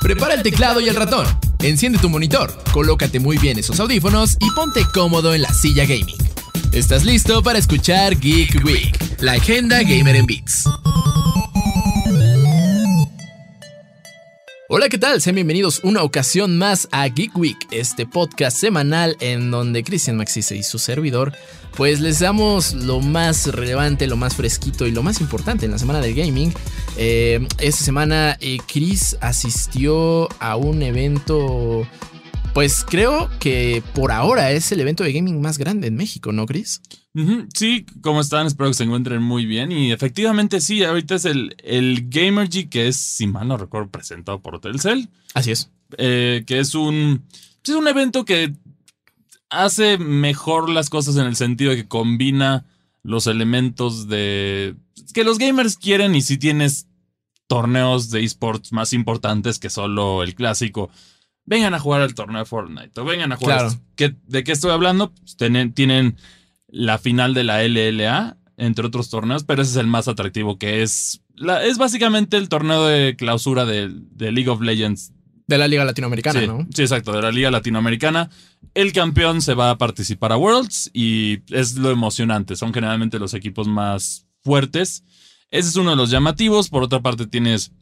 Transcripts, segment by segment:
Prepara el teclado y el ratón. Enciende tu monitor, colócate muy bien esos audífonos y ponte cómodo en la silla gaming. ¿Estás listo para escuchar Geek Week, la agenda gamer en Beats? Hola, ¿qué tal? Sean bienvenidos una ocasión más a Geek Week, este podcast semanal en donde Cristian Maxise y su servidor, pues les damos lo más relevante, lo más fresquito y lo más importante en la semana del gaming. Eh, esta semana eh, Chris asistió a un evento, pues creo que por ahora es el evento de gaming más grande en México, ¿no, Chris? Sí, ¿cómo están? Espero que se encuentren muy bien. Y efectivamente sí, ahorita es el, el Gamergy, que es, si mal no recuerdo, presentado por Telcel. Así es. Eh, que es un, es un evento que hace mejor las cosas en el sentido de que combina los elementos de que los gamers quieren y si tienes torneos de esports más importantes que solo el clásico. Vengan a jugar al torneo de Fortnite o vengan a jugar. ¿De qué estoy hablando? Pues tienen, tienen la final de la LLA, entre otros torneos, pero ese es el más atractivo, que es, la, es básicamente el torneo de clausura de, League of Legends. De la Liga Latinoamericana, ¿no? Sí, exacto, de la Liga Latinoamericana. El campeón se va a participar a Worlds y es lo emocionante. Son generalmente los equipos más fuertes. Ese es uno de los llamativos. Por otra parte, tienes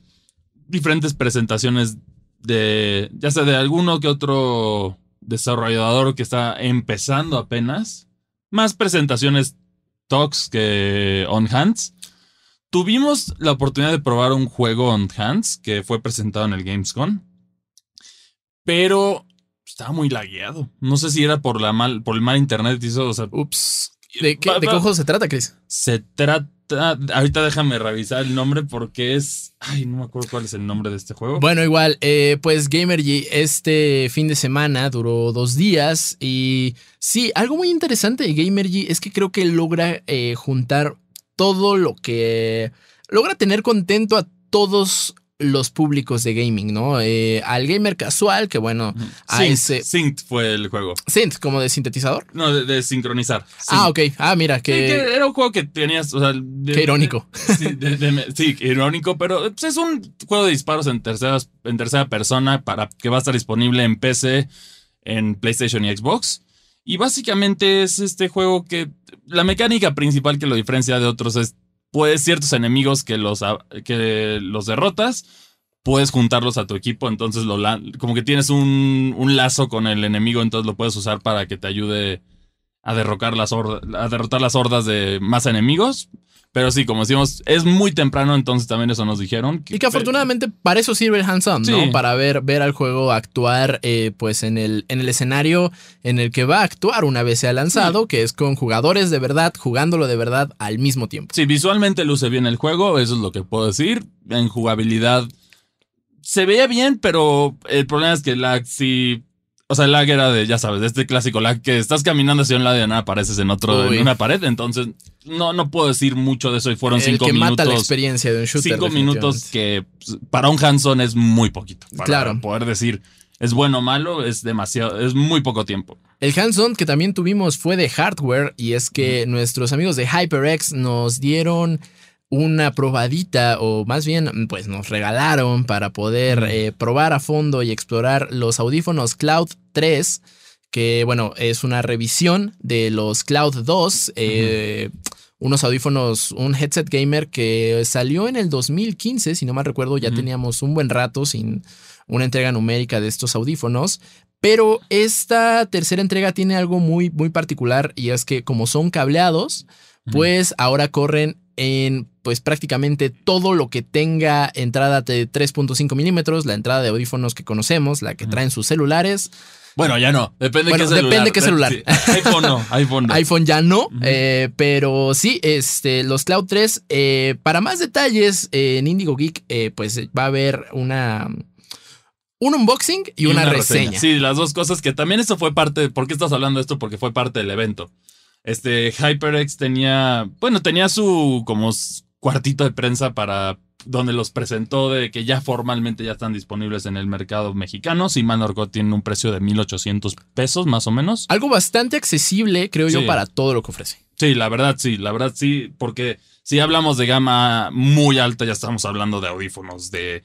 diferentes presentaciones de, ya sea de alguno que otro desarrollador que está empezando apenas más presentaciones talks que on hands. Tuvimos la oportunidad de probar un juego on hands que fue presentado en el Gamescom, pero estaba muy lagueado. No sé si era por la mal, por el mal internet. Hizo, o sea, ups. ¿De qué, ¿de qué juego se trata, Chris? Se trata ahorita déjame revisar el nombre porque es. Ay, no me acuerdo cuál es el nombre de este juego. Bueno, igual, eh, pues Gamergy este fin de semana duró dos días. Y sí, algo muy interesante de Gamergy es que creo que logra eh, juntar todo lo que. Logra tener contento a todos los públicos de gaming, ¿no? Eh, al gamer casual, que bueno, a ese... Synth fue el juego. Synth, como de sintetizador. No, de, sincronizar. Ah, ok. Ah, mira, que... Era un juego que tenías, o sea... Qué irónico. Sí, irónico, pero es un juego de disparos en tercera, en tercera persona para que va a estar disponible en PC, en PlayStation y Xbox. Y básicamente es este juego que la mecánica principal que lo diferencia de otros es puedes ciertos enemigos que los, que los derrotas, puedes juntarlos a tu equipo, entonces lo, como que tienes un, un, lazo con el enemigo, entonces lo puedes usar para que te ayude a, derrocar las a derrotar las hordas de más enemigos. Pero sí, como decimos, es muy temprano, entonces también eso nos dijeron. y que afortunadamente para eso sirve el hands-on, ¿no? Para ver, ver al juego actuar eh, pues en el, en el escenario en el que va a actuar una vez sea lanzado, que es con jugadores de verdad, jugándolo de verdad al mismo tiempo. Sí, visualmente luce bien el juego, eso es lo que puedo decir. En jugabilidad se veía bien, pero el problema es que la, si o sea, el lag era de, ya sabes, de este clásico lag que estás caminando hacia un lado y de nada apareces en otro, en una pared. Entonces, no, no puedo decir mucho de eso. Y fueron cinco que minutos. Mata la experiencia de un shooter. Cinco minutos que pues, para un Hanson es muy poquito. Para claro. poder decir es bueno o malo, es demasiado, es muy poco tiempo. El hands-on que también tuvimos fue de hardware y es que nuestros amigos de HyperX nos dieron una probadita o más bien pues nos regalaron para poder eh, probar a fondo y explorar los audífonos Cloud 3 que bueno es una revisión de los Cloud 2 eh, unos audífonos un headset gamer que salió en el 2015 si no mal recuerdo ya teníamos un buen rato sin una entrega numérica de estos audífonos pero esta tercera entrega tiene algo muy muy particular y es que como son cableados pues ahora corren en pues prácticamente todo lo que tenga entrada de 3.5 milímetros, la entrada de audífonos que conocemos, la que traen sus celulares. Bueno, ya no. Depende de qué celular. Depende qué celular. iPhone no. iPhone no. iPhone ya no. Eh, pero sí, este, los Cloud 3. Eh, para más detalles, en Indigo Geek, eh, pues va a haber una. Un unboxing y, una, reseña. Sí, las dos cosas que también eso fue parte. ¿Por qué estás hablando de esto? Porque fue parte del evento. Este HyperX tenía, bueno, tenía su como cuartito de prensa para donde los presentó de que ya formalmente ya están disponibles en el mercado mexicano. Si mal tiene un precio de 1800 pesos más o menos. Algo bastante accesible, creo yo, para todo lo que ofrece. Sí, la verdad sí, la verdad sí, porque Si hablamos de gama muy alta, ya estamos hablando de audífonos de,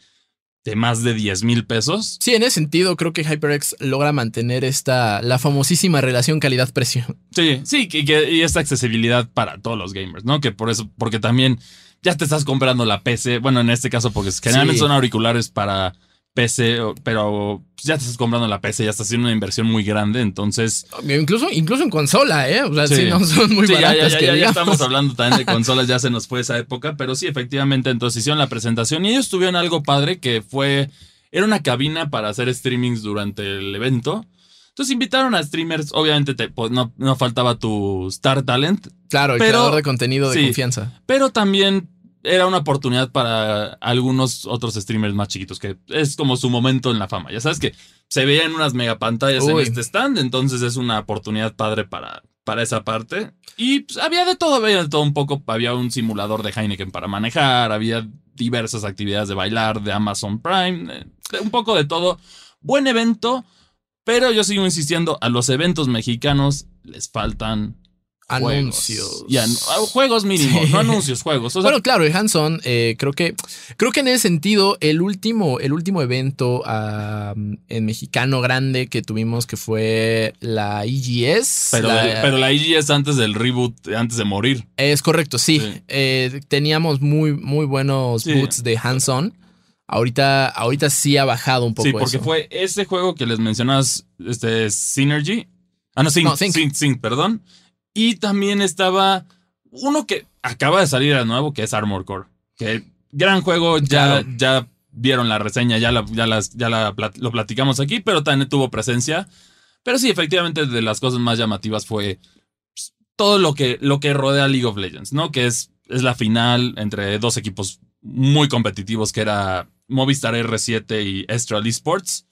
de más de 10 mil pesos. Sí, en ese sentido, creo que HyperX logra mantener esta, la famosísima relación calidad-precio. Sí, sí, y, que, y esta accesibilidad para todos los gamers, ¿no? Que por eso, porque también ya te estás comprando la PC. Bueno, en este caso, porque generalmente Sí. son auriculares para PC, pero ya te estás comprando la PC, ya estás haciendo una inversión muy grande, entonces. Incluso, incluso en consola, ¿eh? O sea, sí, Sí. no son muy Sí, ya, baratas. ya, estamos hablando también de consolas, ya se nos fue esa época, pero sí, efectivamente, entonces hicieron la presentación y ellos tuvieron algo padre que fue, era una cabina para hacer streamings durante el evento. Entonces invitaron a streamers, obviamente te- pues, no, no faltaba tu Star Talent, Claro, el Pero- creador de contenido de sí. confianza. pero también era una oportunidad para algunos otros streamers más chiquitos, que es como su momento en la fama. Ya sabes que se veían unas megapantallas en Uy. este stand, entonces es una oportunidad padre para, para esa parte. Y pues, había de todo, había de todo un poco. Había un simulador de Heineken para manejar, había diversas actividades de bailar de Amazon Prime, eh, de- un poco de todo. Buen evento, pero yo sigo insistiendo, a los eventos mexicanos les faltan. Anuncios. Y anu- ah, juegos mínimos, Sí. no anuncios, juegos. O sea, bueno, claro, el Hanson, eh, creo que creo que en ese sentido, el último, el último evento en mexicano grande que tuvimos, que fue la EGS. pero, la- pero la IG es antes del reboot, antes de morir. Es correcto, sí. Sí. Eh, teníamos muy, muy buenos Sí. boots de hands-on. Ahorita, ahorita sí ha bajado un poco Sí, porque eso. fue ese juego que les mencionas, este Synergy. Ah, no, Sync, No, Sync. Sync, Sync, perdón. Y también estaba uno que acaba de salir a nuevo, que es Armor Core. Que gran juego, ya, Claro. ya vieron la reseña, ya, la, ya, las- ya la lo platicamos aquí, pero también tuvo presencia. Pero sí, efectivamente, de las cosas más llamativas fue pues, todo lo que, lo que rodea League of Legends, ¿no? Que es, es la final entre dos equipos muy competitivos, que era Movistar R7 y Astral Esports.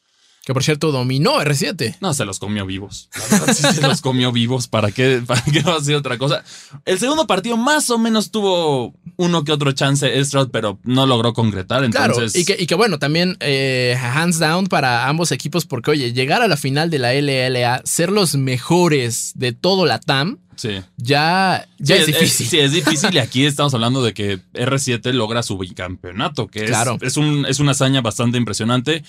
Que por cierto dominó R7. No, se los comió vivos. La verdad, sí se los comió vivos. ¿Para qué, ¿Para qué va a ser otra cosa? El segundo partido más o menos tuvo uno que otro chance Stroud, pero no logró concretar. Claro, Entonces, y que, y que bueno, también eh, hands down para ambos equipos, porque oye, llegar a la final de la LLA, ser los mejores de todo la TAM, sí. ya, ya Sí, es difícil. sí, es difícil. Y aquí estamos hablando de que R7 logra su bicampeonato, que es, Claro. es, un, es una hazaña bastante impresionante.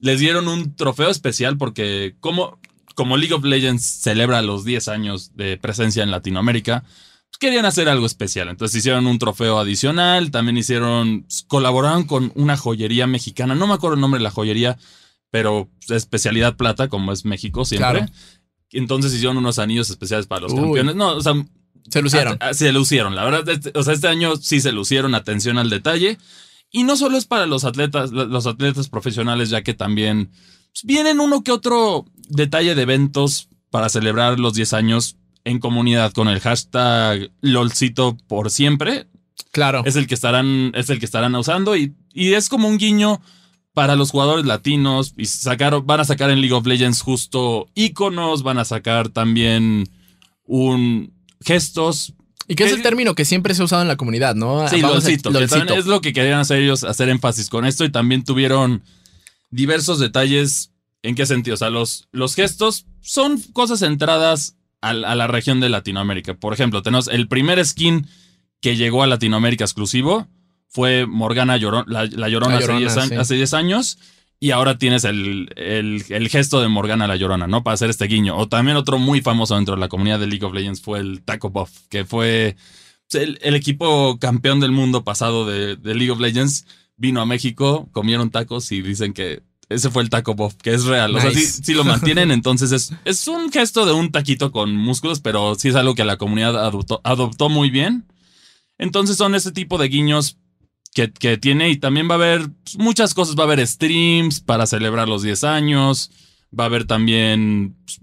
Les dieron un trofeo especial porque como, como League of Legends celebra los 10 años de presencia en Latinoamérica, pues querían hacer algo especial. Entonces hicieron un trofeo adicional, también hicieron, colaboraron con una joyería mexicana, no me acuerdo el nombre de la joyería, pero especialidad plata, como es México siempre. Claro. Entonces hicieron unos anillos especiales para los Uy. campeones. No, o sea, Se lucieron. Ah, ah, se lucieron, la verdad. este- o sea, este año sí se lucieron, atención al detalle. Y no solo es para los atletas, los atletas profesionales, ya que también pues, vienen uno que otro detalle de eventos para celebrar los 10 años en comunidad con el hashtag LOLcito por siempre. Claro. Es el que estarán, es el que estarán usando y, y es como un guiño para los jugadores latinos y sacar, van a sacar en League of Legends justo iconos, van a sacar también un gestos y que es el término que siempre se ha usado en la comunidad, ¿no? Sí, Vamos LOLcito, LOLcito. es lo que querían hacer ellos, hacer énfasis con esto y también tuvieron diversos detalles. ¿En qué sentido? O sea, los, los gestos son cosas centradas a, la región de Latinoamérica. Por ejemplo, tenemos el primer skin que llegó a Latinoamérica exclusivo fue Morgana Llorón- la, la Llorona, La hace Llorona, 10 a- sí. hace 10 años. Y ahora tienes el, el- el gesto de Morgana la Llorona, ¿no? Para hacer este guiño. O también otro muy famoso dentro de la comunidad de League of Legends fue el Taco Buff, que fue pues, el, el equipo campeón del mundo pasado de, de League of Legends. Vino a México, comieron tacos y dicen que ese fue el Taco Buff, que es real. O sea, sí, sí lo mantienen, entonces es, es un gesto de un taquito con músculos, pero sí es algo que la comunidad adoptó, adoptó muy bien. Entonces son ese tipo de guiños que, tiene y también va a haber pues, muchas cosas. Va a haber streams para celebrar los 10 años. Va a haber también... pues,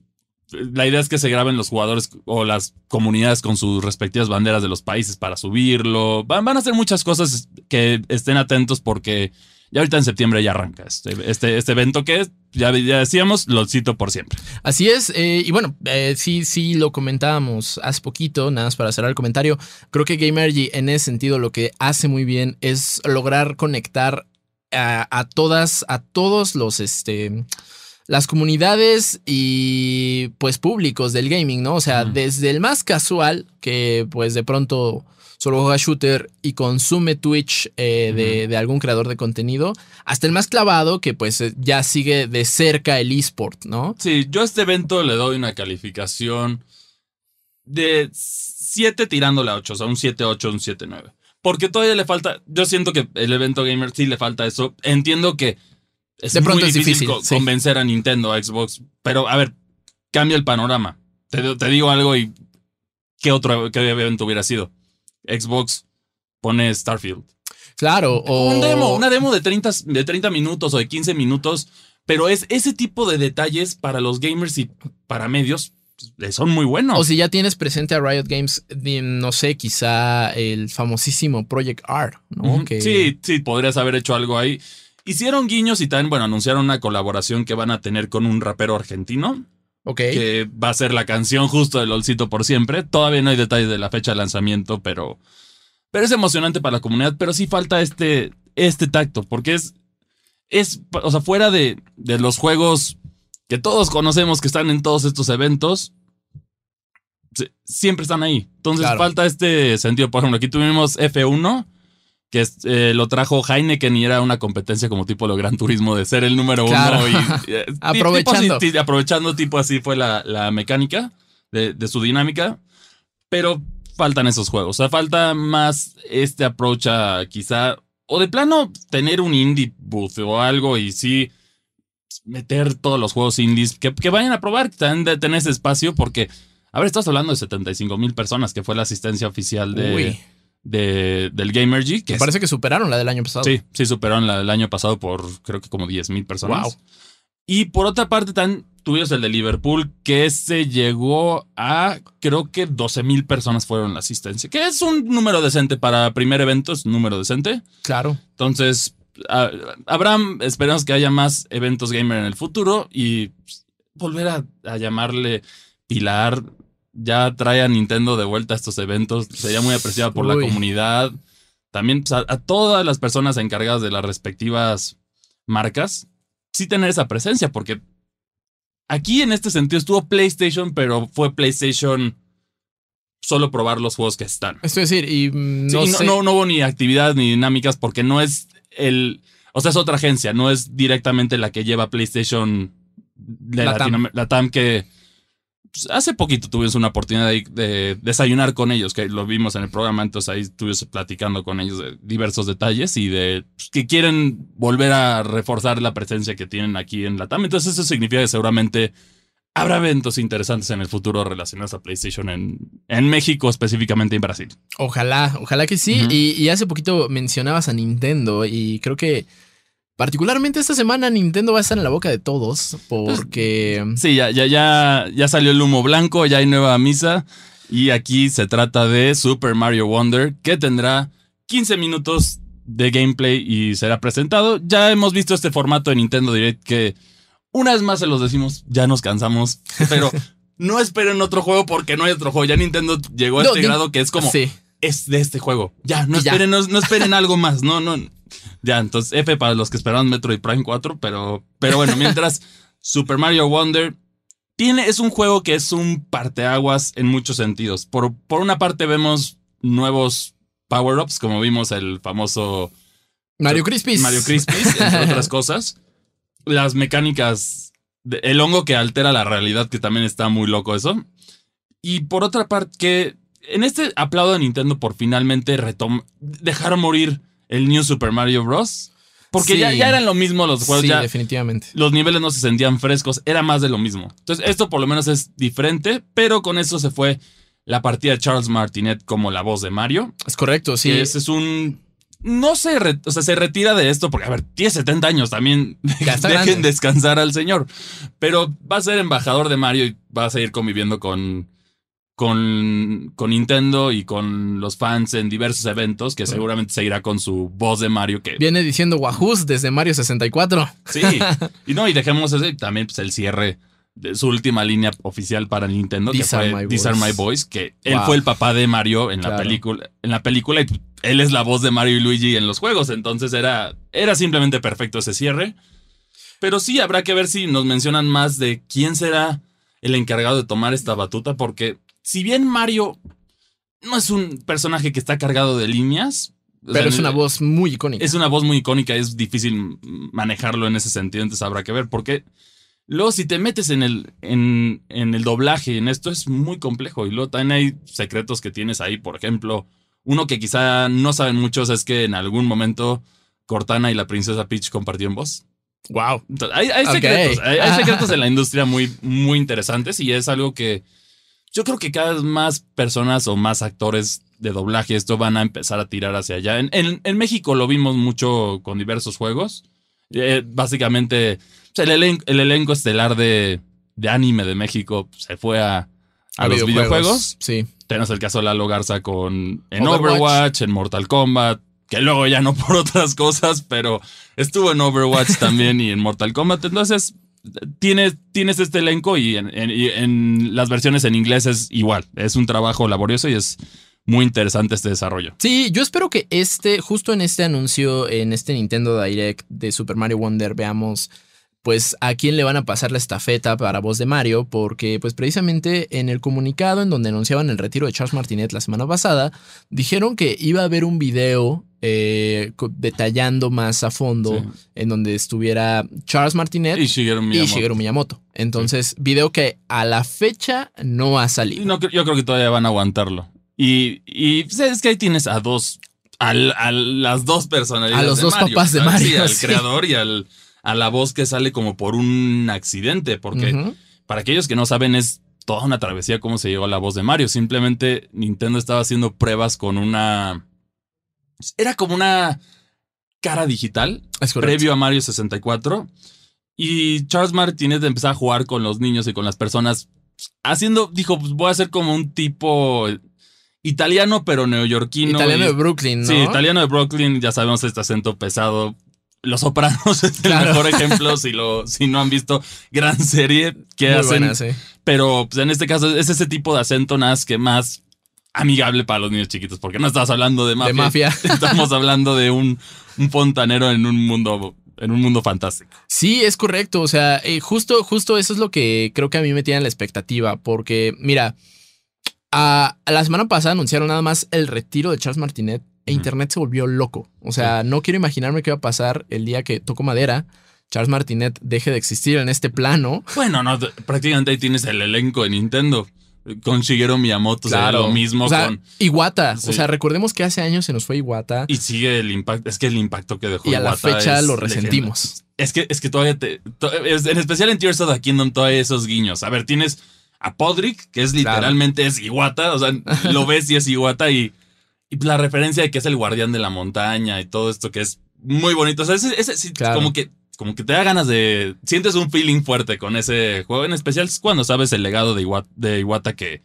La idea es que se graben los jugadores o las comunidades con sus respectivas banderas de los países para subirlo. Van, van a hacer muchas cosas que estén atentos porque ya ahorita en septiembre ya arranca este, este, este evento que es, ya, ya decíamos, lo cito por siempre. Así es, eh, y bueno, eh, sí, sí lo comentábamos hace poquito, nada más para cerrar el comentario. Creo que Gamergy en ese sentido lo que hace muy bien es lograr conectar a, a todas, a todos los, este, las comunidades y pues públicos del gaming, ¿no? O sea, desde el más casual, que pues de pronto solo juega shooter y consume Twitch eh, de, de, algún creador de contenido, hasta el más clavado que pues eh, ya sigue de cerca el eSport, ¿no? Sí, yo a este evento le doy una calificación de 7 tirándole a 8, o sea, un 7-8, un 7-9. Porque todavía le falta, yo siento que el evento gamer sí le falta eso. Entiendo que es de pronto muy es difícil, difícil, co- sí. convencer a Nintendo, a Xbox, pero a ver, cambia el panorama. Te, te digo algo y ¿qué otro qué evento hubiera sido? Xbox pone Starfield. Claro, o... Un demo, una demo de 30, de 30 minutos o de 15 minutos, pero es ese tipo de detalles para los gamers y para medios pues, son muy buenos. O si ya tienes presente a Riot Games, no sé, quizá el famosísimo Project R, ¿no? Que- Sí, sí, podrías haber hecho algo ahí. Hicieron guiños y también, bueno, anunciaron una colaboración que van a tener con un rapero argentino, Ok. que va a ser la canción justo de LOLcito por siempre. Todavía no hay detalles de la fecha de lanzamiento, pero, pero es emocionante para la comunidad, pero sí falta este, este tacto, porque es, es, o sea, fuera de, de los juegos que todos conocemos que están en todos estos eventos, siempre están ahí. Entonces Claro. falta este sentido. Por ejemplo, aquí tuvimos F1, que eh, lo trajo Heineken y era una competencia como tipo lo Gran Turismo de ser el número Claro. uno. Y, eh, tipo Aprovechando. así, sí, aprovechando, tipo así fue la, la mecánica de, de su dinámica. Pero faltan esos juegos. O sea, falta más este approach a quizá. O de plano tener un indie booth o algo y sí meter todos los juegos indies que, que vayan a probar, que también de tener ese espacio, porque, a ver, estás hablando de 75 mil personas, que fue la asistencia oficial de, Uy, de- del Gamer G, que es- parece que superaron la del año pasado. sí, sí superaron la del año pasado por creo que como 10 mil personas. Wow. Y por otra parte, tan tuvimos el de Liverpool, que ese llegó a, creo que 12 mil personas fueron la asistencia, que es un número decente para primer evento, es un número decente. Claro. Entonces, a- habrá, esperamos que haya más eventos gamer en el futuro y pues, volver a, a llamarle Pilar. Ya trae a Nintendo de vuelta a estos eventos. Sería muy apreciado por la comunidad. También pues, a, a todas las personas encargadas de las respectivas marcas. Sí tener esa presencia, porque aquí en este sentido estuvo PlayStation, pero fue PlayStation solo probar los juegos que están. Es decir, y mm, Sí, no, y no, sé. no, no hubo ni actividades ni dinámicas porque no es el. O sea, es otra agencia, no es directamente la que lleva PlayStation de Latam. Latinoam- Latam que pues, hace poquito tuvimos una oportunidad de, de desayunar con ellos, que lo vimos en el programa, entonces ahí estuvimos platicando con ellos de diversos detalles y de pues, que quieren volver a reforzar la presencia que tienen aquí en Latam. Entonces eso significa que seguramente habrá eventos interesantes en el futuro relacionados a PlayStation en, en México, específicamente en Brasil. Ojalá, ojalá que sí. Y, y hace poquito mencionabas a Nintendo y creo que particularmente esta semana Nintendo va a estar en la boca de todos porque... Sí, ya, ya, ya, ya salió el humo blanco, ya hay nueva misa. Y aquí se trata de Super Mario Wonder, que tendrá 15 minutos de gameplay y será presentado. Ya hemos visto este formato de Nintendo Direct que una vez más se los decimos, ya nos cansamos, pero no esperen otro juego porque no hay otro juego. Ya Nintendo llegó a No, este grado que es como, Sí. es de este juego. Ya, no ya. esperen, no, no esperen algo más. No, no. Ya, entonces F para los que esperaban Metroid Prime 4, pero, pero bueno, mientras Super Mario Wonder tiene, es un juego que es un parteaguas en muchos sentidos. Por, por una parte vemos nuevos power-ups, como vimos el famoso Mario Crispis. Mario Crispis, entre otras cosas. Las mecánicas, de- el hongo que altera la realidad, que también está muy loco eso. Y por otra parte, que en este aplaudo a Nintendo por finalmente retom dejar morir el New Super Mario Bros. Porque Sí. ya, ya eran lo mismo los juegos, Sí, ya definitivamente. los niveles no se sentían frescos, era más de lo mismo. Entonces, esto por lo menos es diferente, pero con eso se fue la partida de Charles Martinet como la voz de Mario. Es correcto, sí. Ese es un. No se, re- o sea, se retira de esto porque, a ver, tiene 70 años también. Dejen grande. descansar al señor. Pero va a ser embajador de Mario y va a seguir conviviendo con, con, con Nintendo y con los fans en diversos eventos que seguramente seguirá con su voz de Mario que Viene diciendo Wahoos desde Mario 64. Sí, y no, y dejemos ese, también pues, el cierre de su última línea oficial para Nintendo, These que are fue my These Are boys. My Boys, que él Wow. fue el papá de Mario en la película, en la película, y él es la voz de Mario y Luigi en los juegos, entonces era, era simplemente perfecto ese cierre. Pero sí, habrá que ver si nos mencionan más de quién será el encargado de tomar esta batuta, porque si bien Mario no es un personaje que está cargado de líneas. Pero sea, es una voz muy icónica. Es una voz muy icónica, es difícil manejarlo en ese sentido, entonces habrá que ver. Porque luego, si te metes en el, en, en el doblaje, en esto es muy complejo. Y luego también hay secretos que tienes ahí. Por ejemplo, uno que quizá no saben muchos es que en algún momento Cortana y la princesa Peach compartieron voz. Wow. Entonces, hay, secretos, hay, hay secretos en la industria muy, muy interesantes y es algo que yo creo que cada vez más personas o más actores de doblaje esto van a empezar a tirar hacia allá. En, en- en México lo vimos mucho con diversos juegos. Eh, básicamente, el, elen- el elenco estelar de, de anime de México se fue a, a los videojuegos. Sí. Tenemos el caso de Lalo Garza con en Overwatch. Overwatch. en Mortal Kombat, que luego ya no por otras cosas, pero estuvo en Overwatch también y en Mortal Kombat. Entonces, tienes, tienes este elenco y en, en- las versiones en inglés es igual. Es un trabajo laborioso y es muy interesante este desarrollo. Sí, yo espero que este, justo en este anuncio, en este Nintendo Direct de Super Mario Wonder, veamos pues a quién le van a pasar la estafeta para voz de Mario, porque pues precisamente en el comunicado en donde anunciaban el retiro de Charles Martinet la semana pasada, dijeron que iba a haber un video eh, detallando más a fondo Sí. en donde estuviera Charles Martinet Y Shigeru Miyamoto. Shigeru Miyamoto. Entonces, video que a la fecha no ha salido. No, yo creo que todavía van a aguantarlo. Y, y pues, es que ahí tienes a dos, a, las dos personalidades. A los de dos Mario, papás de ¿sabes? Sí, Mario, al creador y al, a la voz que sale como por un accidente. Porque para aquellos que no saben, es toda una travesía cómo se llegó a la voz de Mario. Simplemente Nintendo estaba haciendo pruebas con una. Era como una cara digital previo a Mario 64. Y Charles Martinet empezó a jugar con los niños y con las personas. Haciendo, dijo, pues voy a ser como un tipo italiano, pero neoyorquino. Italiano y- de Brooklyn, ¿no? Sí, italiano de Brooklyn, ya sabemos este acento pesado. Los Sopranos es el Claro. mejor ejemplo si, lo, si no han visto gran serie que Muy hacen. buena, sí. Pero pues, en este caso es ese tipo de acento nada más que más amigable para los niños chiquitos, porque no estás hablando de mafia. De mafia. Estamos hablando de un, un fontanero en un mundo, en un mundo fantástico. Sí, es correcto. O sea, eh, justo, justo eso es lo que creo que a mí me tiene en la expectativa. Porque, mira, a, a la semana pasada anunciaron nada más el retiro de Charles Martinet e. Internet se volvió loco. O sea, no quiero imaginarme qué va a pasar el día que toco madera. Charles Martinet deje de existir en este plano. Bueno, no, prácticamente ahí tienes el elenco de Nintendo. Con Shigeru Miyamoto, claro. lo mismo O sea, con. Iwata. Sí. O sea, recordemos que hace años se nos fue Iwata. Y sigue el impacto. Es que el impacto que dejó Y a la fecha lo resentimos. Es que, es que todavía te. to- en especial en Tears of the Kingdom, todavía hay esos guiños. A ver, tienes a Podrick, que es literalmente es Iwata. O sea, lo ves y es Iwata. Y, y la referencia de que es el guardián de la montaña y todo esto que es muy bonito. O sea, ese, ese sí, Claro. como que. Como que te da ganas de. Sientes un feeling fuerte con ese juego. En especial es cuando sabes el legado de Iwata, de Iwata que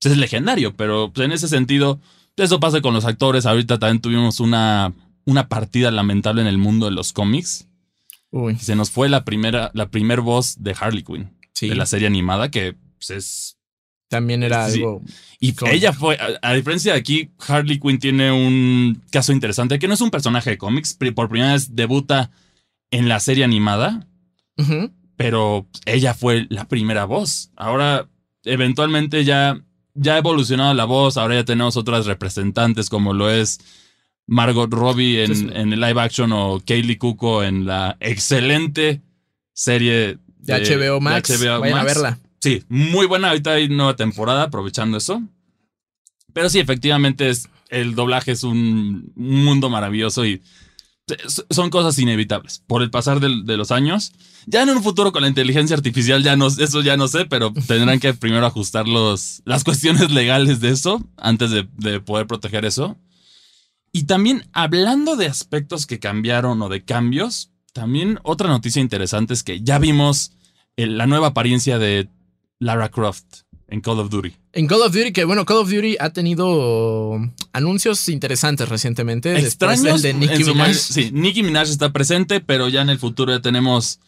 pues, es legendario. Pero pues, en ese sentido, eso pasa con los actores. Ahorita también tuvimos una, una partida lamentable en el mundo de los cómics. Uy, Se nos fue la primera, la primer voz de Harley Quinn, sí. de la serie animada, que pues, es. También era Sí. algo. Y ella fue, a, a diferencia de aquí, Harley Quinn tiene un caso interesante, que no es un personaje de cómics, por primera vez debuta en la serie animada, pero ella fue la primera voz. Ahora, eventualmente ya, ya ha evolucionado la voz, ahora ya tenemos otras representantes como lo es Margot Robbie en, en el live action o Kaylee Cuoco en la excelente serie De, HBO Max. de HBO Vayan a verla. Sí, muy buena. Ahorita hay nueva temporada aprovechando eso. Pero sí, efectivamente, es, el doblaje es un mundo maravilloso y son cosas inevitables. Por el pasar de, los años, ya en un futuro con la inteligencia artificial, ya no, eso ya no sé, pero tendrán que primero ajustar los, las cuestiones legales de eso antes de, de poder proteger eso. Y también hablando de aspectos que cambiaron o de cambios, también otra noticia interesante es que ya vimos el- la nueva apariencia de Lara Croft en Call of Duty. En Call of Duty, que bueno, Call of Duty ha tenido anuncios interesantes recientemente. después Extraños. del de Nicki Minaj. sí, Nicki Minaj está presente, pero ya en el futuro ya tenemos.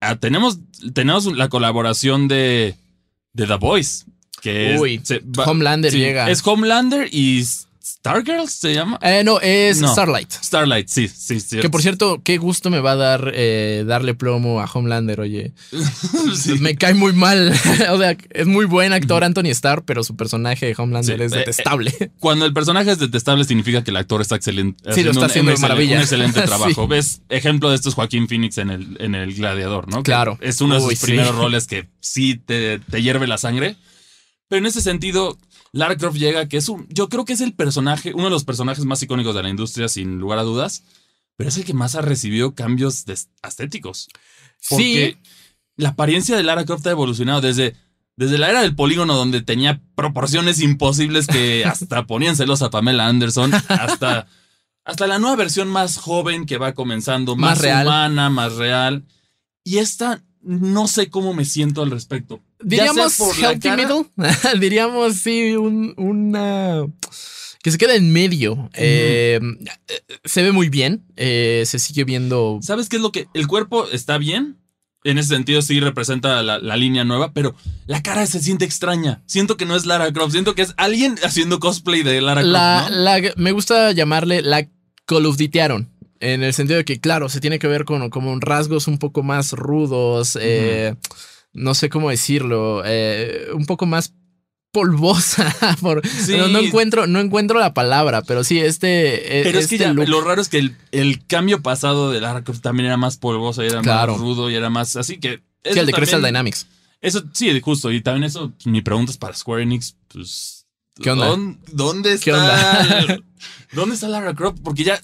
ah, tenemos, tenemos la colaboración de, de The Voice. Que es- Uy, se va- Homelander sí, llega. Es Homelander y, Stargirls se llama. Eh, no, es No. Starlight. Starlight, sí, sí, sí. Que por cierto, qué gusto me va a dar eh, darle plomo a Homelander, oye. Sí. Me cae muy mal. o sea, es muy buen actor Anthony Starr, pero su personaje de Homelander Sí, es eh, detestable. Cuando el personaje es detestable significa que el actor está excelente. Sí, lo está haciendo de un, maravilla. Un excelente Sí. trabajo. Ves ejemplo de esto es Joaquín Phoenix en el, en el Gladiador, ¿no? Que Claro. Es uno de Uy, sus primeros roles que sí te, te hierve la sangre. Pero en ese sentido, Lara Croft llega, que es un. Yo creo que es el personaje, uno de los personajes más icónicos de la industria, sin lugar a dudas. Pero es el que más ha recibido cambios estéticos. Porque la apariencia de Lara Croft ha evolucionado desde, desde la era del polígono, donde tenía proporciones imposibles que hasta ponían celosa a Pamela Anderson, hasta, hasta la nueva versión más joven que va comenzando, más, Más real. humana, más real. Y esta, no sé cómo me siento al respecto. Diríamos healthy middle. Diríamos, sí, un- una. Que se queda en medio. Eh, se ve muy bien. eh, se sigue viendo. ¿Sabes qué es lo que? El cuerpo está bien. En ese sentido sí representa la, la línea nueva, pero la cara se siente extraña. Siento que no es Lara Croft, siento que es alguien haciendo cosplay de Lara Croft. La, ¿no? la- me gusta llamarle la Call of Duty'aron, En el sentido de que, claro, se tiene que ver con como rasgos un poco más rudos. eh, no sé cómo decirlo. eh, un poco más polvosa. por- Sí. no, no encuentro, no encuentro la palabra, pero sí, este. Pero es que este ya, lo raro es que el, el cambio pasado de Lara Croft también era más polvoso y era Claro. más rudo y era más. Así que. Sí, el de Crystal Dynamics. Eso, sí, justo. Y también eso, pues, mi pregunta es para Square Enix, pues. ¿Qué onda? ¿dón- ¿Dónde está? ¿Qué onda? ¿Dónde está Lara Croft? Porque ya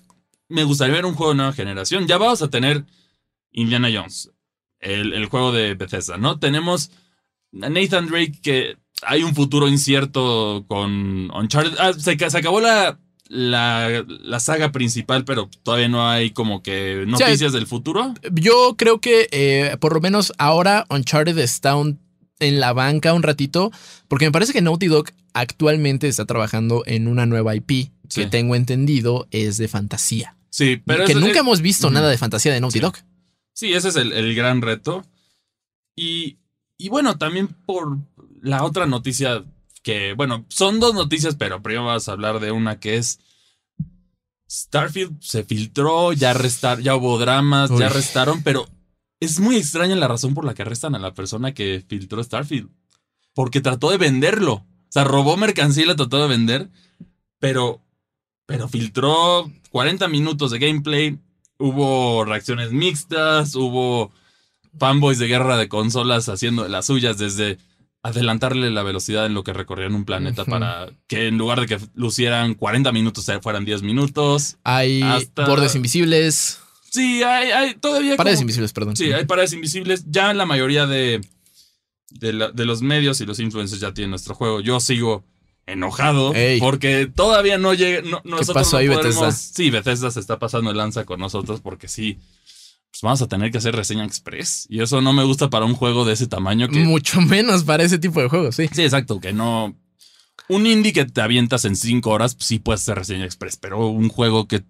me gustaría ver un juego de nueva generación. Ya vamos a tener Indiana Jones, el, el juego de Bethesda, ¿no? Tenemos a Nathan Drake, que hay un futuro incierto con Uncharted. Ah, se, ca- se acabó la, la, la saga principal, pero todavía no hay como que noticias del futuro. Yo creo que eh, por lo menos ahora Uncharted está un- en la banca un ratito, porque me parece que Naughty Dog actualmente está trabajando en una nueva IP que Sí. tengo entendido es de fantasía. Sí, pero que nunca hemos visto nada de fantasía de Naughty Sí. Dog. Sí, ese es el, el gran reto. Y, y bueno, también por la otra noticia que, bueno, son dos noticias, pero primero vamos a hablar de una que es Starfield se filtró, ya arrestar, ya hubo dramas, Uy. ya arrestaron, pero es muy extraña la razón por la que arrestan a la persona que filtró Starfield. Porque trató de venderlo. O sea, robó mercancía y la trató de vender, pero, pero filtró 40 minutos de gameplay, hubo reacciones mixtas, hubo fanboys de guerra de consolas haciendo las suyas desde adelantarle la velocidad en lo que recorrían un planeta para que en lugar de que lucieran 40 minutos eh, fueran 10 minutos. Hay Hasta- bordes invisibles, Sí, hay, hay todavía paredes como- invisibles, perdón. Sí, hay paredes invisibles. Ya la mayoría de, de, la- de los medios y los influencers ya tienen nuestro juego. Yo sigo enojado Ey. porque todavía no llega. No, nosotros pasó no ahí, Bethesda? Sí, Bethesda se está pasando el lanza con nosotros porque sí. Pues vamos a tener que hacer reseña express. Y eso no me gusta para un juego de ese tamaño que. Mucho menos para ese tipo de juegos, sí. Sí, exacto, que no. Un indie que te avientas en cinco horas, pues sí puedes hacer reseña express, pero un juego que.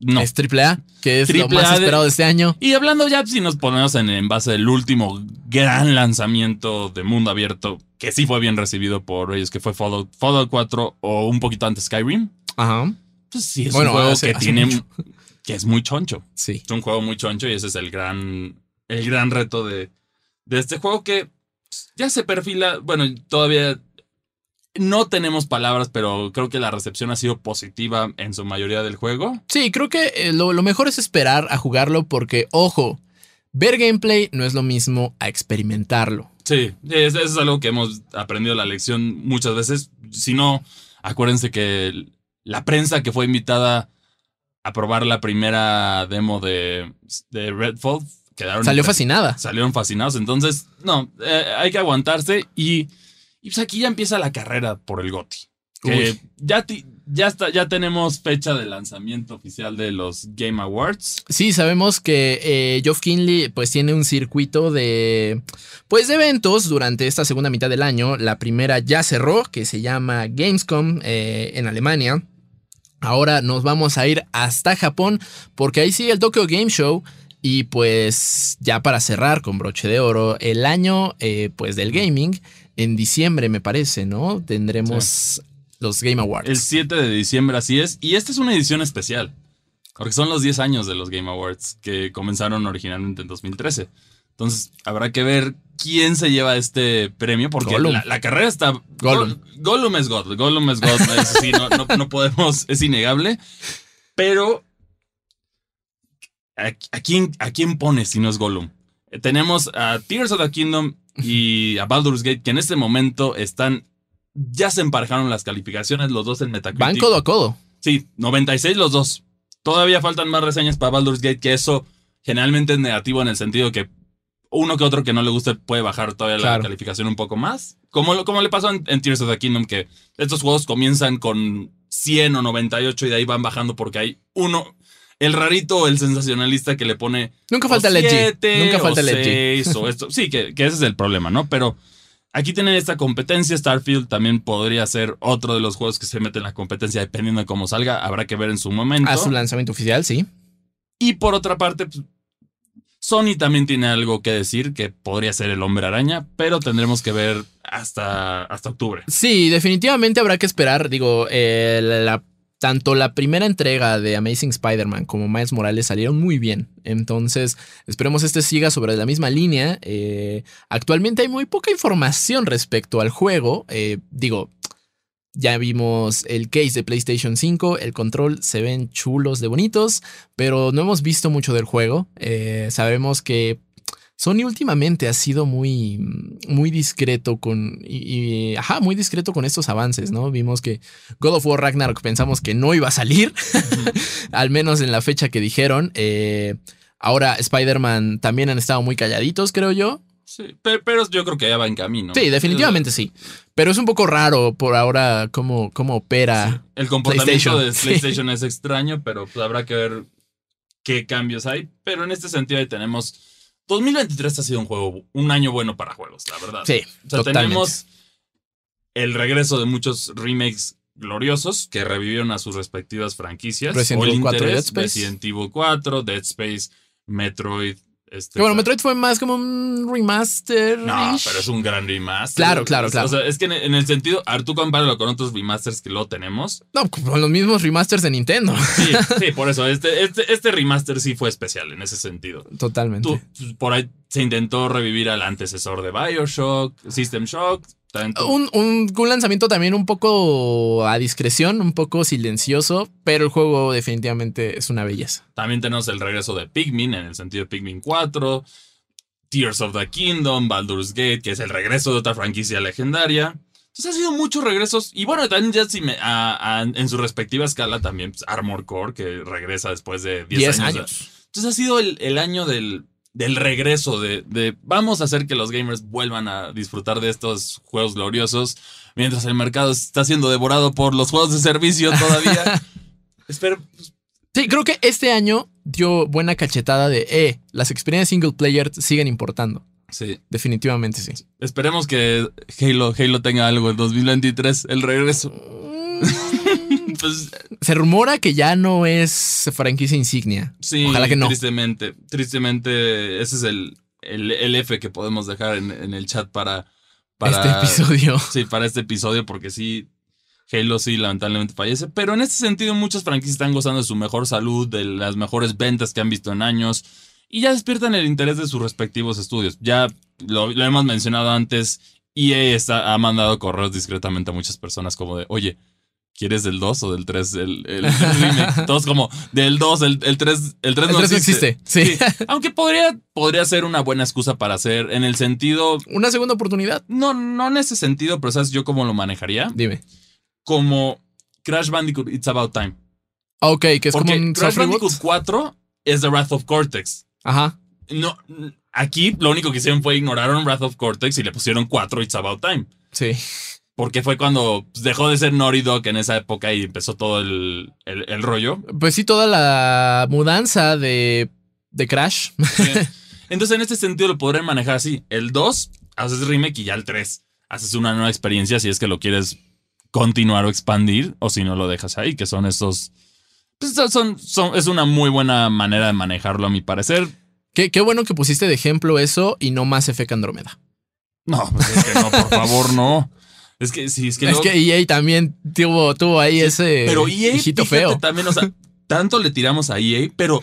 No. Es AAA, que es lo más A de- esperado de este año. Y hablando ya, si nos ponemos en, en base del último gran lanzamiento de mundo abierto, que sí fue bien recibido por ellos, que fue Fallout, Fallout 4 o un poquito antes Skyrim, Ajá. pues sí, es Bueno, un juego hace- que hace tiene. mucho. que es muy choncho. Sí. Es un juego muy choncho y ese es el gran. El gran reto de, de este juego que ya se perfila. Bueno, todavía. No tenemos palabras, pero creo que la recepción ha sido positiva en su mayoría del juego. Sí, creo que eh, lo, lo mejor es esperar a jugarlo porque, ojo, ver gameplay no es lo mismo a experimentarlo. Sí, es- eso es algo que hemos aprendido la lección muchas veces. Si no, acuérdense que la prensa que fue invitada a probar la primera demo de, de Redfall quedaron Salió fascinada. salieron fascinados. Entonces, no, eh, hay que aguantarse y, y pues aquí ya empieza la carrera por el GOTI. Que ya, ti- ya, está, ya tenemos fecha de lanzamiento oficial de los Game Awards. Sí, sabemos que eh, Geoff Kinley pues tiene un circuito de pues de eventos durante esta segunda mitad del año. La primera ya cerró, que se llama Gamescom eh, en Alemania. Ahora nos vamos a ir hasta Japón porque ahí sigue el Tokyo Game Show y pues ya para cerrar con broche de oro el año eh, pues del gaming en diciembre me parece, ¿no? Tendremos los Game Awards. El 7 de diciembre, así es. Y esta es una edición especial. Porque son los 10 años de los Game Awards que comenzaron originalmente en 2013. Entonces, habrá que ver quién se lleva este premio, porque la, la carrera está. Gollum. Gol- Gollum es God. Gollum es God. Eso sí, no, no- no podemos. Es innegable. Pero. ¿a, a quién, ¿A quién pones si no es Gollum? Eh, Tenemos a Tears of the Kingdom y a Baldur's Gate, que en este momento están. Ya se emparejaron las calificaciones, los dos en Metacritic. Van codo a codo. Sí, 96 los dos. Todavía faltan más reseñas para Baldur's Gate, que eso generalmente es negativo en el sentido que uno que otro que no le guste puede bajar todavía Claro. la calificación un poco más. Como, como le pasó en, en Tears of the Kingdom, que estos juegos comienzan con 100 o 98 y de ahí van bajando porque hay uno, el rarito el sensacionalista que le pone Nunca falta el edgy. Nunca falta el edgy. seis, o esto. Sí, que, que ese es el problema, ¿no? Pero aquí tienen esta competencia. Starfield también podría ser otro de los juegos que se mete en la competencia dependiendo de cómo salga. Habrá que ver en su momento. A su lanzamiento oficial, sí. Y por otra parte, pues, Sony también tiene algo que decir que podría ser el hombre araña, pero tendremos que ver hasta, hasta octubre. Sí, definitivamente habrá que esperar. Digo, eh, la- tanto la primera entrega de Amazing Spider-Man como Miles Morales salieron muy bien. Entonces, esperemos este siga sobre la misma línea. Eh, actualmente hay muy poca información respecto al juego. Eh, digo, ya vimos el case de PlayStation 5, el control se ven chulos de bonitos, pero no hemos visto mucho del juego. Eh, sabemos que Sony últimamente ha sido muy, muy discreto con. Y, y- ajá, muy discreto con estos avances, ¿no? Vimos que God of War Ragnarok pensamos que no iba a salir, al menos en la fecha que dijeron. Eh, ahora Spider-Man también han estado muy calladitos, creo yo. Sí, pe- pero, yo creo que ya va en camino. Sí, definitivamente sí. Pero es un poco raro por ahora cómo, cómo opera. El comportamiento PlayStation. de Sí. PlayStation es extraño, pero pues habrá que ver qué cambios hay. Pero en este sentido ahí tenemos... 2023 ha sido un juego, un año bueno para juegos, la verdad. Sí, O sea, totalmente. tenemos el regreso de muchos remakes gloriosos que revivieron a sus respectivas franquicias. Resident Evil 4, interés, Dead Space. Resident Evil 4, Dead Space, Metroid. Este, Que bueno, Metroid fue más como un remaster. No, pero es un gran remaster. Claro, claro, O claro. sea, es que en, en el sentido, Artu compáralo con otros remasters que lo tenemos. No, con los mismos remasters de Nintendo. Sí, sí, por eso. Este, este, este remaster sí fue especial en ese sentido. Totalmente. Tú, pues, por ahí se intentó revivir al antecesor de Bioshock, System Shock. Un, un- un lanzamiento también un poco a discreción, un poco silencioso, pero el juego definitivamente es una belleza. También tenemos el regreso de Pikmin en el sentido de Pikmin 4, Tears of the Kingdom, Baldur's Gate, que es el regreso de otra franquicia legendaria. Entonces ha sido muchos regresos. Y bueno, también ya si me- a- a- en su respectiva escala también pues, Armor Core, que regresa después de 10 10 años. años. Entonces ha sido el, el año del, del regreso, de, de vamos a hacer que los gamers vuelvan a disfrutar de estos juegos gloriosos, mientras el mercado está siendo devorado por los juegos de servicio todavía. Espero, Sí, creo que este año dio buena cachetada de, eh, las experiencias single player siguen importando. sí. Definitivamente sí. Esperemos que Halo, Halo tenga algo en 2023, el regreso. Pues Se rumora que ya no es franquicia insignia. sí, Ojalá que no. tristemente, tristemente, ese es el, el, el F que podemos dejar en, en el chat para, para Este episodio. Sí, para este episodio, porque sí, Halo sí lamentablemente fallece. Pero en este sentido, muchas franquicias están gozando de su mejor salud, de las mejores ventas que han visto en años. Y ya despiertan el interés de sus respectivos estudios. Ya lo, lo hemos mencionado antes. EA está, ha mandado correos discretamente a muchas personas como de, oye, ¿quieres del 2 o del 3 el, el remake? Todos como, del 2, el, el 3, el 3 El no 3 no existe. existe. Sí. Aunque podría, podría ser una buena excusa para hacer, en el sentido, Una segunda oportunidad. no, no en ese sentido, pero ¿sabes yo cómo lo manejaría? Dime. Como Crash Bandicoot It's About Time. Ok, que es Porque como un Crash. Bandicoot 4 es The Wrath of Cortex. Ajá. No, aquí lo único que hicieron fue ignoraron Wrath of Cortex y le pusieron 4 It's About Time. Sí. Porque fue cuando pues, dejó de ser Naughty Dog en esa época y empezó todo el, el- el rollo. Pues sí, toda la mudanza de, de Crash. Entonces, en este sentido, lo podrán manejar así. El 2, haces remake y ya el 3, haces una nueva experiencia si es que lo quieres continuar o expandir, o si no lo dejas ahí, que son estos. Pues son, son, es una muy buena manera de manejarlo, a mi parecer. Qué, qué bueno que pusiste de ejemplo eso y no más F Andrómeda. No, pues es que no, por favor, no. Es que sí, es que. Es luego- que EA también tuvo, tuvo ahí ese pero EA, hijito fíjate, feo. también, o sea, tanto le tiramos a EA, pero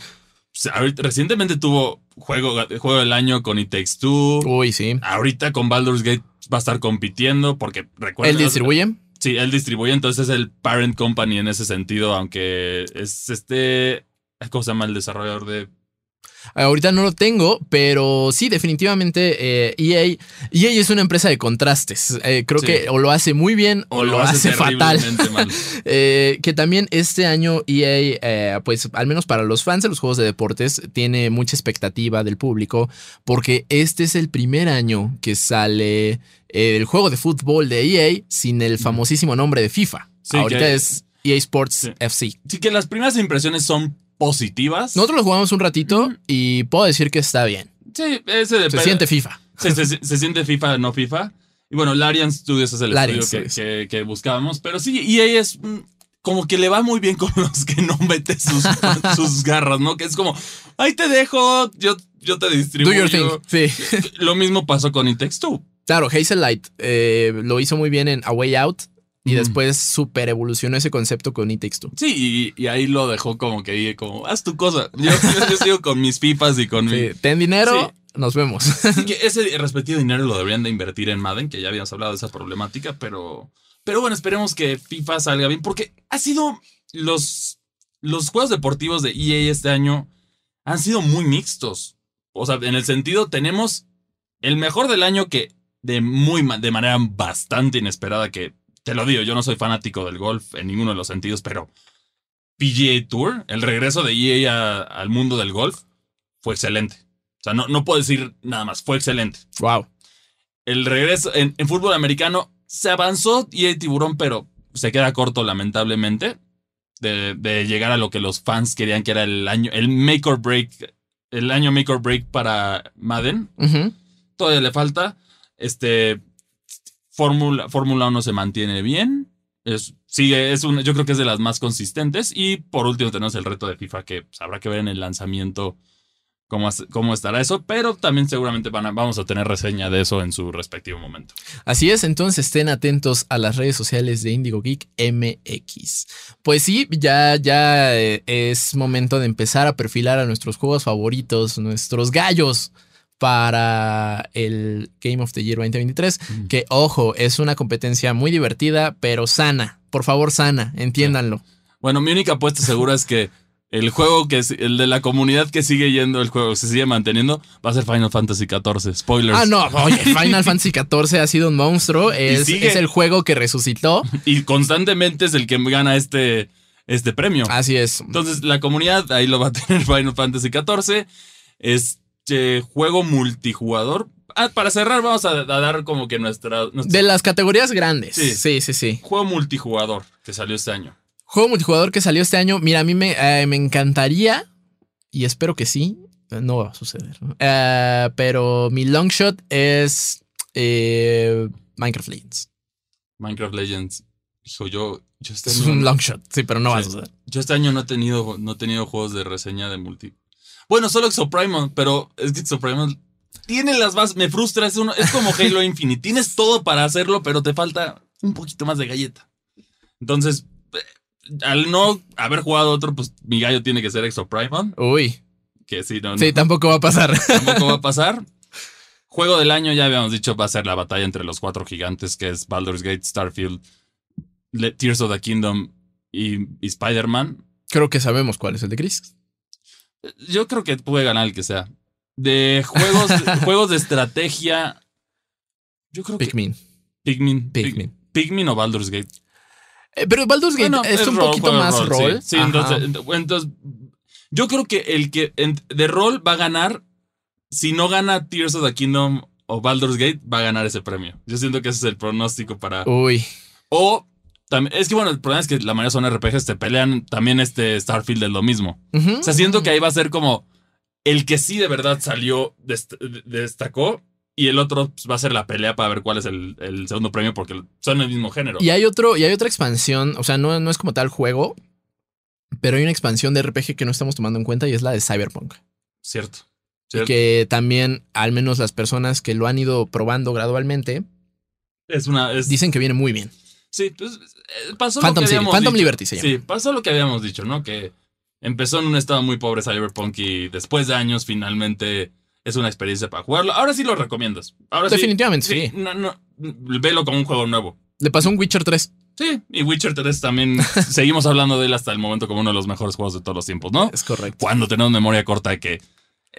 recientemente tuvo juego, juego del año con It Takes Two. Uy, sí. Ahorita con Baldur's Gate va a estar compitiendo porque recuerda. ¿Él distribuye? Sí, él distribuye, entonces es el parent company en ese sentido, aunque es este. ¿Cómo se llama el desarrollador de Ahorita no lo tengo, pero sí, definitivamente eh, EA, EA es una empresa de contrastes. Eh, creo Sí. que o lo hace muy bien o, lo, hace, fatal. mal. Eh, que también este año EA, eh, pues al menos para los fans de los juegos de deportes, tiene mucha expectativa del público porque este es el primer año que sale eh, el juego de fútbol de EA sin el famosísimo nombre de FIFA. Sí, Ahorita que- es EA Sports Sí. FC. Sí, que las primeras impresiones son positivas. Nosotros lo jugamos un ratito y puedo decir que está bien. Sí, ese depende. Se siente FIFA. Se, se- se siente FIFA, no FIFA. Y bueno, Larian Studios es el Larian estudio que, que- que buscábamos. Pero sí, EA es mm, como que le va muy bien con los que no mete sus, sus garras, ¿no? Que es como, ahí te dejo, yo, yo te Do distribuyo. your thing. Sí. Lo mismo pasó con Takes Two. Claro, Hazel Light eh, lo hizo muy bien en A Way Out y Mm. después super evolucionó ese concepto con It Takes Two. Sí, y, y ahí lo dejó como que dije, como, haz tu cosa. Yo, yo- yo sigo con mis FIFAs y con mi... Sí, ten dinero, nos vemos. Así que ese respectivo dinero lo deberían de invertir en Madden, que ya habíamos hablado de esa problemática, pero, pero bueno, esperemos que FIFA salga bien, porque ha sido los, los juegos deportivos de EA este año han sido muy mixtos. O sea, en el sentido, tenemos el mejor del año que de muy de manera bastante inesperada, que te lo digo, yo no soy fanático del golf en ninguno de los sentidos, pero PGA Tour, el regreso de EA a- al mundo del golf, fue excelente. O sea, no, no puedo decir nada más, fue excelente. wow. El regreso en, en fútbol americano se avanzó EA Tiburón, pero se queda corto lamentablemente de, de llegar a lo que los fans querían que era el año, el make or break, el año make or break para Madden. Todavía le falta. Este Fórmula Fórmula 1 se mantiene bien. Es, sigue, es yo creo que es de las más consistentes. Y por último tenemos el reto de FIFA que pues, habrá que ver en el lanzamiento cómo, cómo estará eso. Pero también seguramente van vamos a tener reseña de eso en su respectivo momento. Así es, entonces estén atentos a las redes sociales de Indigo Geek MX. Pues sí, ya, ya eh, es momento de empezar a perfilar a nuestros juegos favoritos, nuestros gallos para el Game of the Year 2023. Que ojo, es una competencia muy divertida, pero sana. Por favor, sana, entiéndanlo. Bueno, mi única apuesta segura es que el juego que es el de la comunidad que sigue yendo, el juego se sigue manteniendo, va a ser Final Fantasy XIV. Spoilers. Ah, no, oye, Final Fantasy XIV ha sido un monstruo. Es, es el juego que resucitó. Y constantemente es el que gana este, este premio. Así es. Entonces, la comunidad ahí lo va a tener Final Fantasy XIV. Este juego multijugador. Ah, para cerrar, vamos a, a dar como que nuestra. nuestra- De las categorías grandes. Sí. sí, sí. sí. Juego multijugador que salió este año. Juego multijugador que salió este año. Mira, a mí me, eh, me encantaría, y espero que sí, no va a suceder. ¿no? Eh, pero mi long shot es eh, Minecraft Legends. Minecraft Legends. Hijo, yo, yo, este Es un long shot, sí, pero no va a suceder. yo este año no he tenido, no he tenido juegos de reseña de multi. Bueno, solo Exoprimal, pero es que Exoprimal tiene las bases. Me frustra, es, uno, es como Halo Infinite. Tienes todo para hacerlo, pero te falta un poquito más de galleta. Entonces, eh, al no haber jugado otro, pues mi gallo tiene que ser Exoprimal. Uy, Que sí, no, no, sí, tampoco va a pasar. tampoco va a pasar. Juego del año, ya habíamos dicho, va a ser la batalla entre los cuatro gigantes, que es Baldur's Gate, Starfield, Tears of the Kingdom y, y Spider-Man. Creo que sabemos cuál es el de Chris. Yo creo que puede ganar el que sea. De juegos, juegos de estrategia. Yo creo que Pikmin. Pikmin. Pikmin. Pikmin o Baldur's Gate. Eh, pero Baldur's Gate Bueno, es un poquito más rol. Sí, Sí, entonces, ent- entonces, yo creo que el que de rol va a ganar. Si no gana Tears of the Kingdom o Baldur's Gate, va a ganar ese premio. Yo siento que ese es el pronóstico para. Uy. O. Es que bueno, el problema es que la mayoría son RPGs, te pelean. También este Starfield es lo mismo. O sea, siento que ahí va a ser como el que sí de verdad salió, dest- destacó, y el otro pues, va a ser la pelea para ver cuál es el, el segundo premio, porque son el mismo género. Y hay otro, y hay otra expansión, o sea, no, no es como tal juego, pero hay una expansión de RPG que no estamos tomando en cuenta y es la de Cyberpunk. Cierto. Y que también, al menos las personas que lo han ido probando gradualmente, Es una. es- Dicen que viene muy bien. Sí, pues eh, pasó Phantom lo que City, habíamos Phantom dicho. Liberty se llama. Sí, pasó lo que habíamos dicho, ¿no? Que empezó en un estado muy pobre Cyberpunk y después de años finalmente es una experiencia para jugarlo. Ahora sí lo recomiendas. Ahora sí- Definitivamente, sí. No, no, velo como un juego nuevo. Le pasó un Witcher 3. Sí, y Witcher 3 también seguimos hablando de él hasta el momento como uno de los mejores juegos de todos los tiempos, ¿no? Es correcto. Cuando tenemos memoria corta de que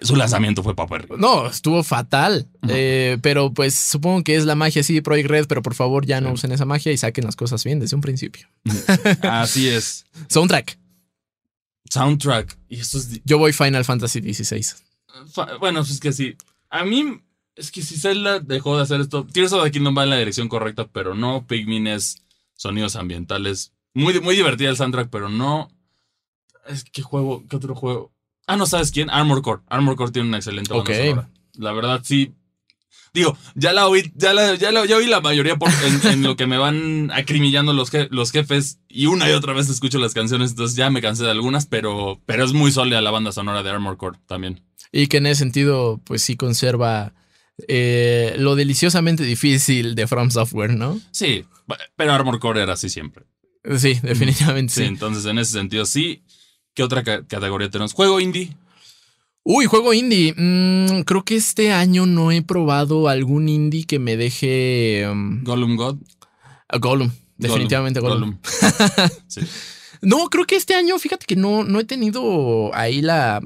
su lanzamiento fue papel. No, estuvo fatal. Eh, pero pues supongo que es la magia de Project Red, pero por favor ya no Sí. usen esa magia y saquen las cosas bien desde un principio. Así es. Soundtrack. Soundtrack. Y eso es. Yo voy Final Fantasy XVI. fa- Bueno, pues es que sí. A mí. Es que si Zelda dejó de hacer esto. Tears of the Kingdom va en la dirección correcta, pero no. Pikmin es sonidos ambientales. Muy, muy divertida el soundtrack, pero no. Es que juego. ¿Qué otro juego? Ah, no sabes quién. Armor Core. Armor Core tiene una excelente banda sonora. La verdad, sí. Digo, ya la oí, ya la, ya la- ya oí la mayoría por- en, en lo que me van acrimillando los, je- los jefes y una y otra vez escucho las canciones, entonces ya me cansé de algunas, pero, pero es muy sólida la banda sonora de Armor Core también. Y que en ese sentido, pues sí conserva eh, lo deliciosamente difícil de From Software, ¿no? Sí, pero Armor Core era así siempre. Sí, definitivamente Sí, sí. entonces en ese sentido sí. ¿Qué otra ca- categoría tenemos? Juego indie. Uy, juego indie. Mm, creo que este año no he probado algún indie que me deje. um, Gollum God. a Gollum. Definitivamente Gollum. sí. No, creo que este año, fíjate que no, no he tenido ahí la.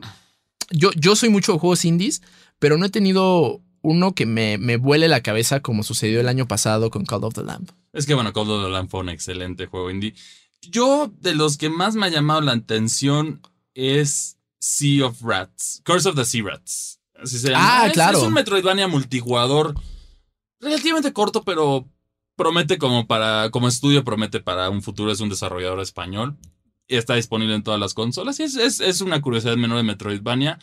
Yo, yo soy mucho de juegos indies, pero no he tenido uno que me, me vuele la cabeza como sucedió el año pasado con Call of the Lamb. Es que bueno, Call of the Lamb fue un excelente juego indie. Yo, de los que más me ha llamado la atención es Sea of Rats. Curse of the Sea Rats. Así se llama. Ah, Es- claro. Es un Metroidvania multijugador relativamente corto, pero promete como para, como estudio, promete para un futuro. Es un desarrollador español. Y está disponible en todas las consolas. Y es, es, es una curiosidad menor de Metroidvania.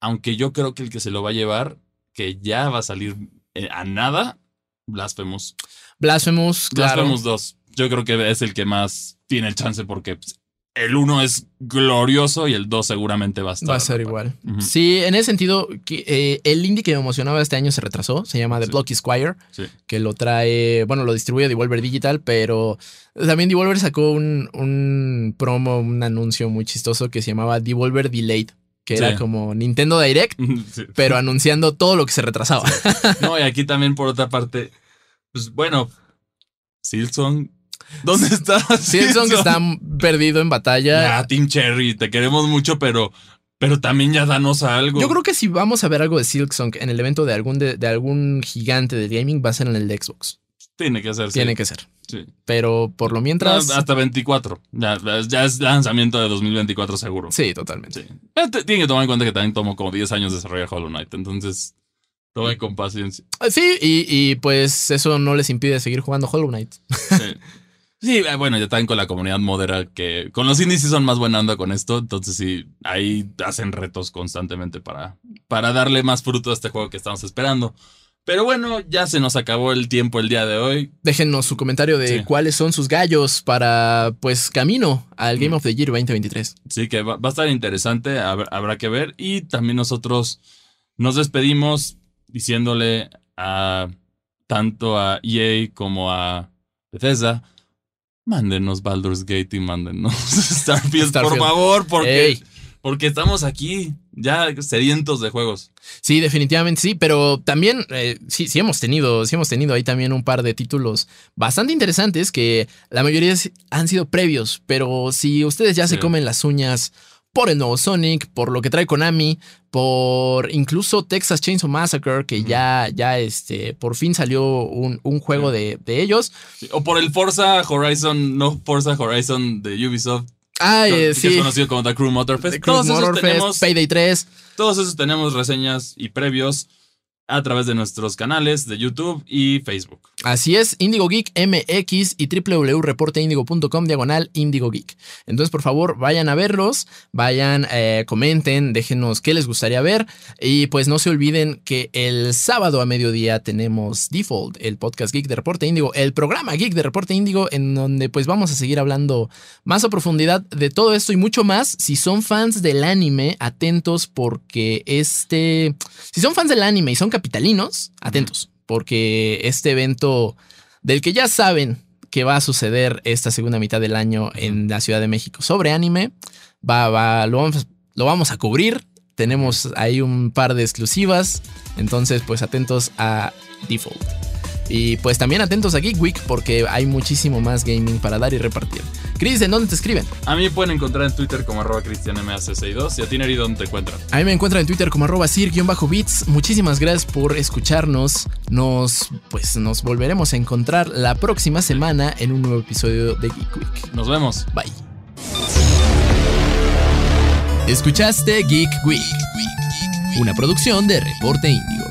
Aunque yo creo que el que se lo va a llevar, que ya va a salir eh, a nada, Blasphemous. Blasphemous, claro. Blasphemous 2. Yo creo que es el que más tiene el chance porque pues, el 1 es glorioso y el 2 seguramente va a estar. Va a ser igual. Sí, en ese sentido, eh, el indie que me emocionaba este año se retrasó. Se llama The Sí. Blocky Squire, Sí. que lo trae, bueno, lo distribuye Devolver Digital, pero también Devolver sacó un, un promo, un anuncio muy chistoso que se llamaba Devolver Delayed, que Sí. era como Nintendo Direct, Sí. pero anunciando todo lo que se retrasaba. No, y aquí también por otra parte, pues bueno, Silson. ¿Dónde está? Silson que está perdido en batalla. Ya, Team Cherry, te queremos mucho, pero, pero también ya danos algo. Yo creo que si vamos a ver algo de Silksong en el evento de algún, de, de algún gigante del gaming, va a ser en el de Xbox. Tiene que ser. sí. Tiene que ser. Sí. Pero por lo mientras. Hasta 24. Ya, ya es lanzamiento de 2024 seguro. Sí, totalmente. Sí. Eh, Tienen que tomar en cuenta que también tomó como 10 años desarrollar Hollow Knight. Entonces, tomen con paciencia. Sí, y, y, pues eso no les impide seguir jugando Hollow Knight. Sí. Sí, eh, bueno, ya también con la comunidad modera que con los indies sí son más buena onda con esto. Entonces, sí, ahí hacen retos constantemente para, para darle más fruto a este juego que estamos esperando. Pero bueno, ya se nos acabó el tiempo el día de hoy. Déjennos su comentario de Sí. cuáles son sus gallos para, pues, camino al Game Mm. of the Year 2023. Sí, que va, va a estar interesante, hab- habrá que ver. Y también nosotros nos despedimos diciéndole a tanto a EA como a Bethesda, mándenos Baldur's Gate y mándenos Starfield, por favor, porque, Ey. porque estamos aquí ya sedientos de juegos. Sí, definitivamente sí, pero también eh, sí, sí hemos tenido, sí hemos tenido ahí también un par de títulos bastante interesantes que la mayoría han sido previos, pero si ustedes ya se comen las uñas por el nuevo Sonic, por lo que trae Konami, por incluso Texas Chainsaw Massacre, que ya, ya este, por fin salió un, un juego de, de ellos. Sí, O por el Forza Horizon, no Forza Horizon de Ubisoft, Ah, que eh, es sí. conocido como The Crew Motorfest. The Crew Todos esos Motorfest, tenemos Payday 3. Todos esos tenemos reseñas y previos a través de nuestros canales de YouTube y Facebook. Así es, Indigo Geek MX y www.reporteindigo.com diagonal Indigo Geek. Entonces, por favor, vayan a verlos, vayan, eh, comenten, déjenos qué les gustaría ver. Y pues no se olviden que el sábado a mediodía tenemos Default, el podcast Geek de Reporte Índigo, el programa Geek de Reporte Índigo, en donde pues vamos a seguir hablando más a profundidad de todo esto y mucho más. Si son fans del anime, atentos porque este... Si son fans del anime y son capitalinos, atentos, porque este evento del que ya saben que va a suceder esta segunda mitad del año en la Ciudad de México sobre anime. Va, va, lo vamos, lo vamos a cubrir. Tenemos ahí un par de exclusivas. Entonces, pues atentos a Default. Y pues también atentos a Geek Week porque hay muchísimo más gaming para dar y repartir. Chris, ¿en dónde te escriben? A mí me pueden encontrar en Twitter como arroba cristianmac62 y a ti Neri, ¿dónde te encuentran? A mí me encuentran en Twitter como arroba sir-bits. Muchísimas gracias por escucharnos. Nos, pues, nos volveremos a encontrar la próxima semana en un nuevo episodio de Geek Week. Nos vemos. Bye. Escuchaste Geek Week, una producción de Reporte Índigo.